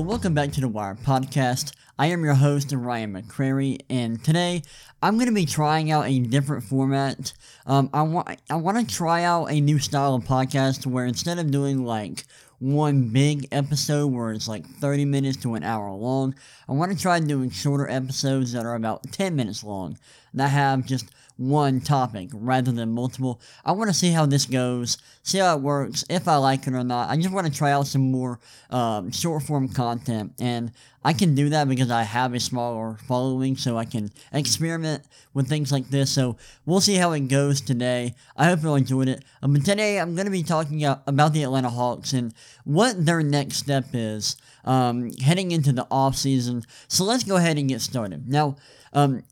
Welcome back to the Wire Podcast. I am your host, Ryan McCrary, and today I'm going to be trying out a different format. Um, I want I want to try out a new style of podcast where instead of doing like one big episode where it's like 30 minutes to an hour long, I want to try doing shorter episodes that are about 10 minutes long that have just one topic rather than multiple. I want to see how this goes, see how it works, if I like it or not. I just want to try out some more um, short form content, and I can do that because I have a smaller following, so I can experiment with things like this. So we'll see how it goes today. I hope you enjoyed it. Um, but today I'm going to be talking about the Atlanta Hawks and what their next step is um, heading into the off season. So let's go ahead and get started. Now, um,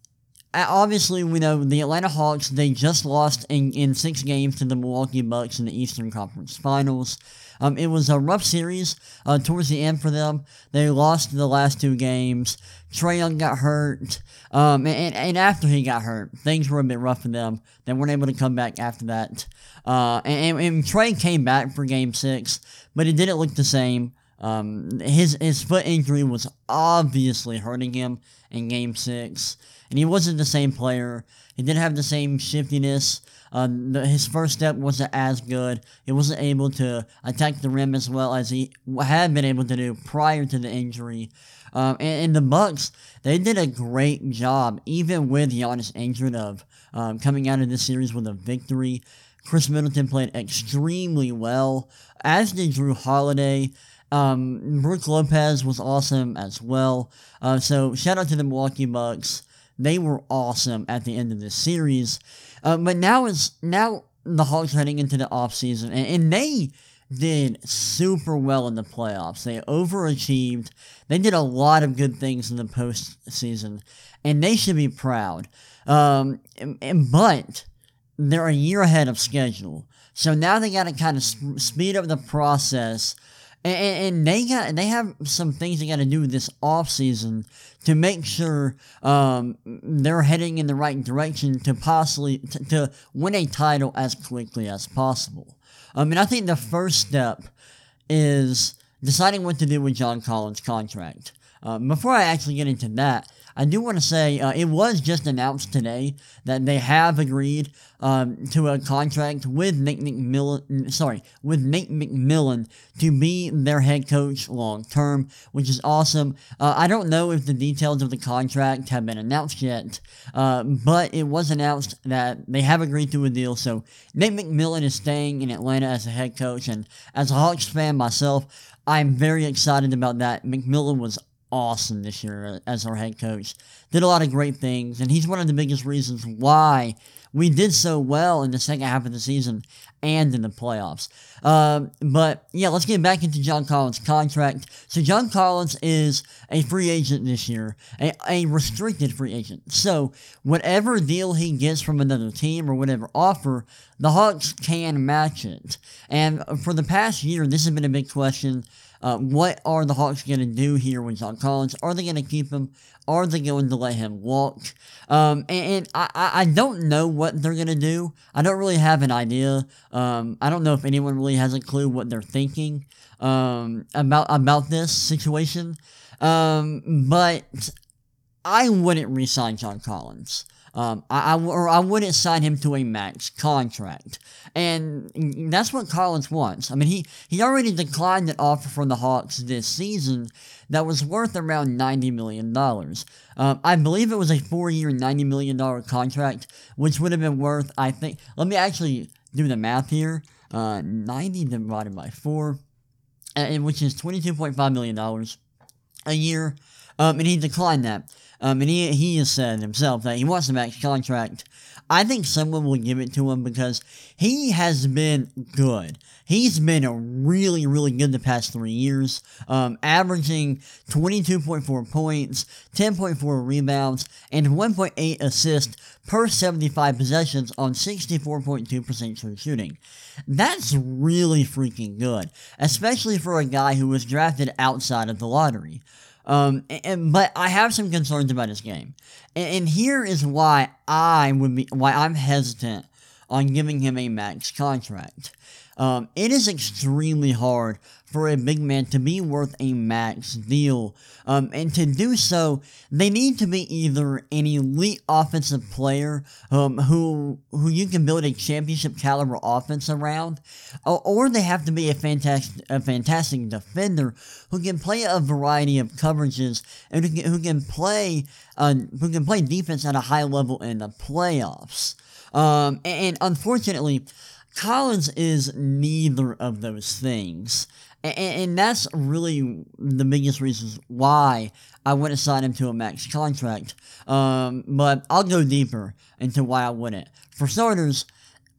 obviously, we know the Atlanta Hawks, they just lost in, in six games to the Milwaukee Bucks in the Eastern Conference Finals. Um, it was a rough series uh, towards the end for them. They lost the last two games. Trae Young got hurt. Um, and, and after he got hurt, things were a bit rough for them. They weren't able to come back after that. Uh, and, and Trae came back for game six, but it didn't look the same. Um, his his foot injury was obviously hurting him in Game Six, and he wasn't the same player. He didn't have the same shiftiness. Uh, the, his first step wasn't as good. He wasn't able to attack the rim as well as he had been able to do prior to the injury. Um, and, and, the Bucks, they did a great job, even with Giannis injured, of um, coming out of this series with a victory. Khris Middleton played extremely well, as did Jrue Holiday. Um, Brook Lopez was awesome as well. Uh, so shout out to the Milwaukee Bucks. They were awesome at the end of this series. Uh, but now it's now the Hawks heading into the offseason, and, and they did super well in the playoffs. They overachieved. They did a lot of good things in the postseason, and they should be proud. Um, and, and, but they're a year ahead of schedule, so now they got to kind of sp- speed up the process and, and, they got they have some things they got to do this off season to make sure um, they're heading in the right direction to possibly t- to win a title as quickly as possible. I mean, I think the first step is deciding what to do with John Collins' contract. Um, before I actually get into that, I do want to say uh, it was just announced today that they have agreed um, to a contract with Nate McMillan. Sorry, with Nate McMillan to be their head coach long term, which is awesome. Uh, I don't know if the details of the contract have been announced yet, uh, but it was announced that they have agreed to a deal. So Nate McMillan is staying in Atlanta as a head coach, and as a Hawks fan myself, I'm very excited about that. McMillan was awesome this year as our head coach. Did a lot of great things, and he's one of the biggest reasons why we did so well in the second half of the season and in the playoffs. Um, but yeah, let's get back into John Collins' contract. So John Collins is a free agent this year, a, a restricted free agent. So whatever deal he gets from another team or whatever offer, the Hawks can match it. And for the past year, this has been a big question uh, what are the Hawks going to do here with John Collins? Are they going to keep him? Are they going to let him walk? Um, and, and I, I don't know what they're going to do. I don't really have an idea. Um, I don't know if anyone really has a clue what they're thinking um, about about this situation. Um, but I wouldn't resign John Collins. Um, I, I, or I wouldn't sign him to a max contract. And that's what Collins wants. I mean, he, he already declined an offer from the Hawks this season that was worth around $90 million. Um, I believe it was a four year, $90 million contract, which would have been worth, I think, let me actually do the math here. Uh, 90 divided by 4, and, which is $22.5 million a year. Um, and he declined that. Um, and he, he has said himself that he wants a max contract. I think someone will give it to him because he has been good. He's been really, really good the past three years, um, averaging 22.4 points, 10.4 rebounds, and 1.8 assists per 75 possessions on 64.2% true shooting. That's really freaking good, especially for a guy who was drafted outside of the lottery. Um, and, but I have some concerns about his game, and, and here is why I would be why I'm hesitant on giving him a max contract. Um, it is extremely hard for a big man to be worth a max deal. Um, and to do so, they need to be either an elite offensive player um, who who you can build a championship caliber offense around, or, they have to be a fantastic a fantastic defender who can play a variety of coverages and who can, who can play uh, who can play defense at a high level in the playoffs. Um, and, and unfortunately, Collins is neither of those things. And, and that's really the biggest reasons why I wouldn't sign him to a max contract. Um, but I'll go deeper into why I wouldn't. For starters,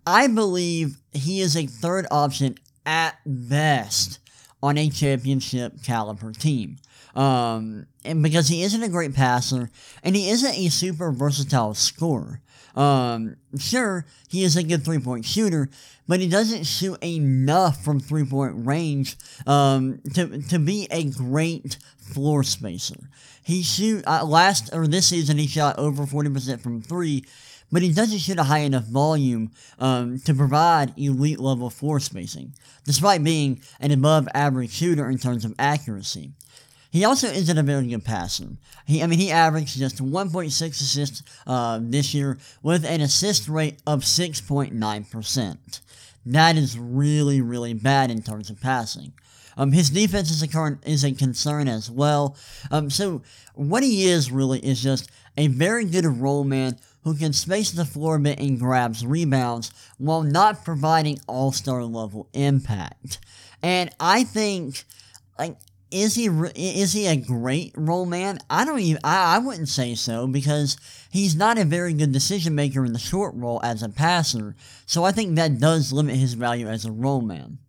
I believe he is a third option at best on a championship caliber team. Um, and because he isn't a great passer and he isn't a super versatile scorer. Um, sure, he is a good three point shooter, but he doesn't shoot enough from three point range um, to, to be a great floor spacer. He shoot uh, last or this season he shot over 40% from three, but he doesn't shoot a high enough volume um, to provide elite level floor spacing, despite being an above average shooter in terms of accuracy. He also isn't a very good passer. He, I mean, he averaged just 1.6 assists uh, this year with an assist rate of 6.9%. That is really, really bad in terms of passing. Um, his defense is a current is a concern as well. Um, so what he is really is just a very good roll man who can space the floor a bit and grabs rebounds while not providing all star level impact. And I think, like, is he is he a great roll man? I don't even I, I wouldn't say so because he's not a very good decision maker in the short roll as a passer. So I think that does limit his value as a roll man.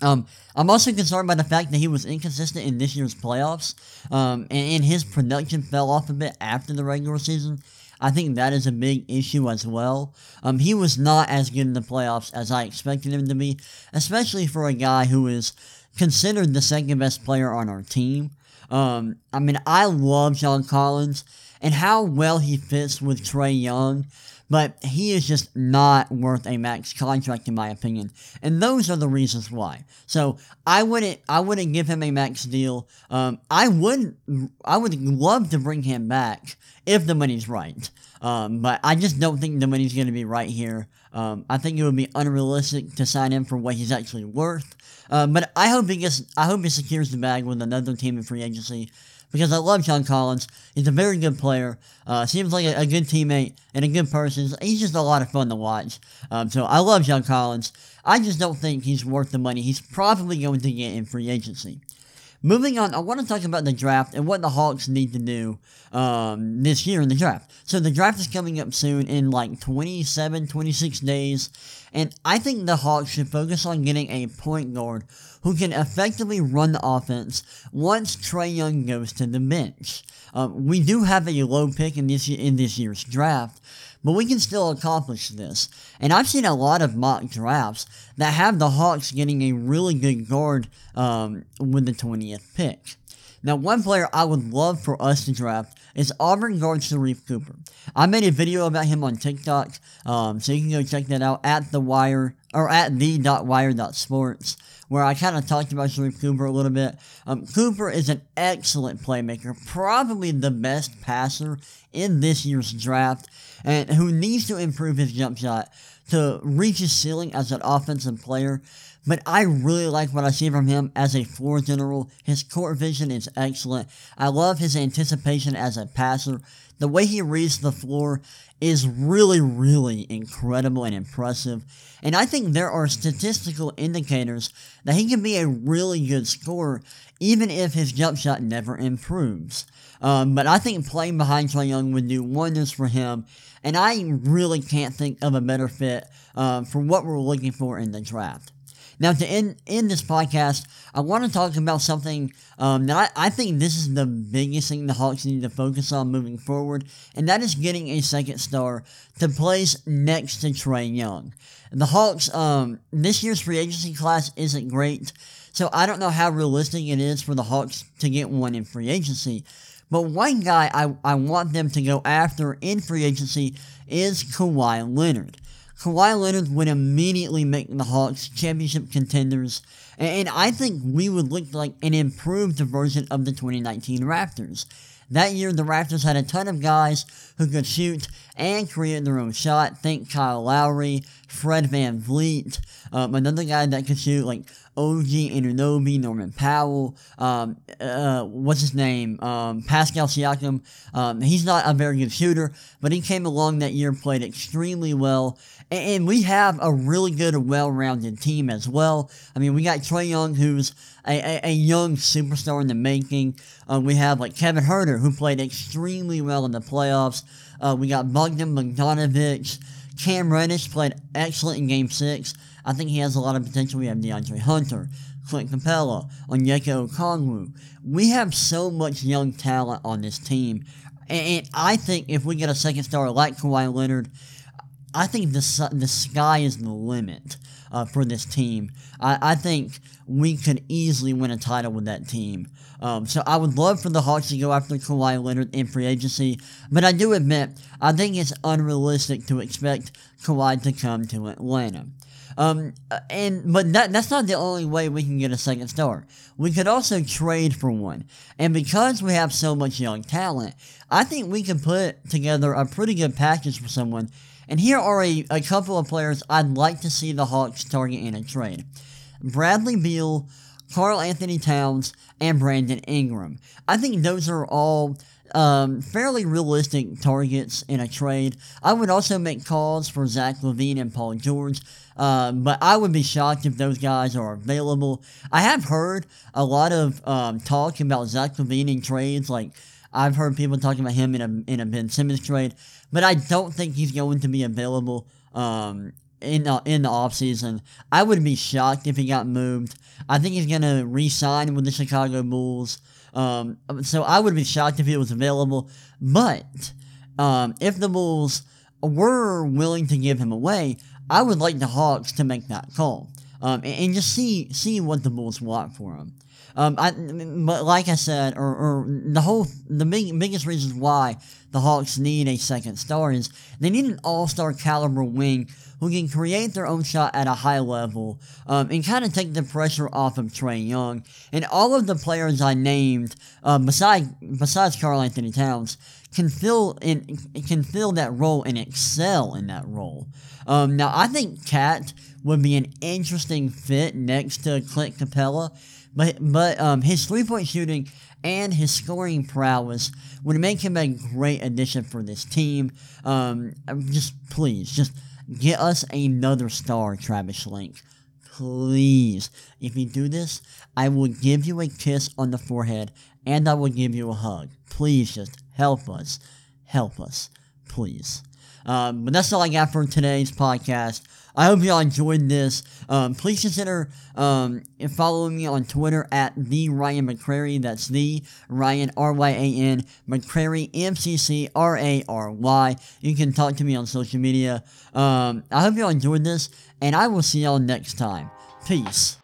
Um, I'm also concerned by the fact that he was inconsistent in this year's playoffs, um, and, and his production fell off a bit after the regular season. I think that is a big issue as well. Um, he was not as good in the playoffs as I expected him to be, especially for a guy who is considered the second best player on our team. Um, I mean, I love John Collins and how well he fits with Trae Young, but he is just not worth a max contract in my opinion. And those are the reasons why. So I wouldn't, I wouldn't give him a max deal. Um, I would, I would love to bring him back if the money's right. Um, but I just don't think the money's going to be right here. Um, I think it would be unrealistic to sign him for what he's actually worth. Um, but I hope he gets, I hope he secures the bag with another team in free agency because I love John Collins. He's a very good player. Uh, seems like a, a, good teammate and a good person. He's just a lot of fun to watch. Um, so I love John Collins. I just don't think he's worth the money he's probably going to get in free agency. Moving on, I want to talk about the draft and what the Hawks need to do um, this year in the draft. So the draft is coming up soon in like 27, 26 days. And I think the Hawks should focus on getting a point guard who can effectively run the offense once Trae Young goes to the bench. Um, we do have a low pick in this in this year's draft, but we can still accomplish this. And I've seen a lot of mock drafts that have the Hawks getting a really good guard um, with the 20th pick. Now, one player I would love for us to draft is Auburn guard Sharife Cooper. I made a video about him on TikTok, um, so you can go check that out at the wire or at the.wire.sports, where I kind of talked about Sharife Cooper a little bit. Um, Cooper is an excellent playmaker, probably the best passer in this year's draft, and who needs to improve his jump shot to reach his ceiling as an offensive player but I really like what I see from him as a floor general. His court vision is excellent. I love his anticipation as a passer. The way he reads the floor is really, really incredible and impressive. And I think there are statistical indicators that he can be a really good scorer, even if his jump shot never improves. Um, but I think playing behind Trae Young would do wonders for him, and I really can't think of a better fit uh, for what we're looking for in the draft. Now, to end, end this podcast, I want to talk about something um, that I, I think this is the biggest thing the Hawks need to focus on moving forward, and that is getting a second star to place next to Trae Young. The Hawks, um, this year's free agency class isn't great, so I don't know how realistic it is for the Hawks to get one in free agency. But one guy I, I want them to go after in free agency is Kawhi Leonard. Kawhi Leonard would immediately make the Hawks championship contenders, and I think we would look like an improved version of the 2019 Raptors. That year, the Raptors had a ton of guys who could shoot and create their own shot. Think Kyle Lowry, Fred VanVleet, um, another guy that could shoot like OG Anunoby, Norman Powell, um, uh, what's his name? Um, Pascal Siakam. Um, he's not a very good shooter, but he came along that year, played extremely well, and, we have a really good, well-rounded team as well. I mean, we got Trae Young, who's a, a, a young superstar in the making. Uh, we have like Kevin Huerter, who played extremely well in the playoffs. Uh, we got Bogdan Bogdanovic. Cam Reddish played excellent in Game 6. I think he has a lot of potential. We have DeAndre Hunter, Clint Capela, Onyeka Okongwu. We have so much young talent on this team. And I think if we get a second star like Kawhi Leonard, I think the, the sky is the limit uh, for this team. I, I think we could easily win a title with that team. Um, so I would love for the Hawks to go after Kawhi Leonard in free agency, but I do admit I think it's unrealistic to expect Kawhi to come to Atlanta. Um, and but that that's not the only way we can get a second star. We could also trade for one, and because we have so much young talent, I think we can put together a pretty good package for someone. And here are a, a couple of players I'd like to see the Hawks target in a trade. Bradley Beal, Karl-Anthony Towns, and Brandon Ingram. I think those are all um, fairly realistic targets in a trade. I would also make calls for Zach LaVine and Paul George, uh, but I would be shocked if those guys are available. I have heard a lot of um, talk about Zach LaVine in trades, like I've heard people talking about him in a in a Ben Simmons trade, but I don't think he's going to be available um, in the, in the offseason. I would be shocked if he got moved. I think he's going to re sign with the Chicago Bulls. Um, so I would be shocked if he was available. But um, if the Bulls were willing to give him away, I would like the Hawks to make that call um, and, and, just see see what the Bulls want for him. Um, I, but like I said, or, or the whole the big, biggest reason why the Hawks need a second star is they need an all star caliber wing who can create their own shot at a high level um, and kind of take the pressure off of Trae Young. And all of the players I named, um, besides besides Karl-Anthony Towns, can fill in can fill that role and excel in that role. Um, now I think KAT would be an interesting fit next to Clint Capela, but but um, his three point shooting and his scoring prowess would make him a great addition for this team. Um, just please, just Get us another star, Travis Schlenk. Please. If you do this, I will give you a kiss on the forehead and I will give you a hug. Please just help us. Help us. Please. Um, but that's all I got for today's podcast. I hope y'all enjoyed this. Um, please consider um, following me on Twitter at the Ryan McCrary. That's the Ryan R Y A N McCrary M C C R A R Y. You can talk to me on social media. Um, I hope y'all enjoyed this, and I will see y'all next time. Peace.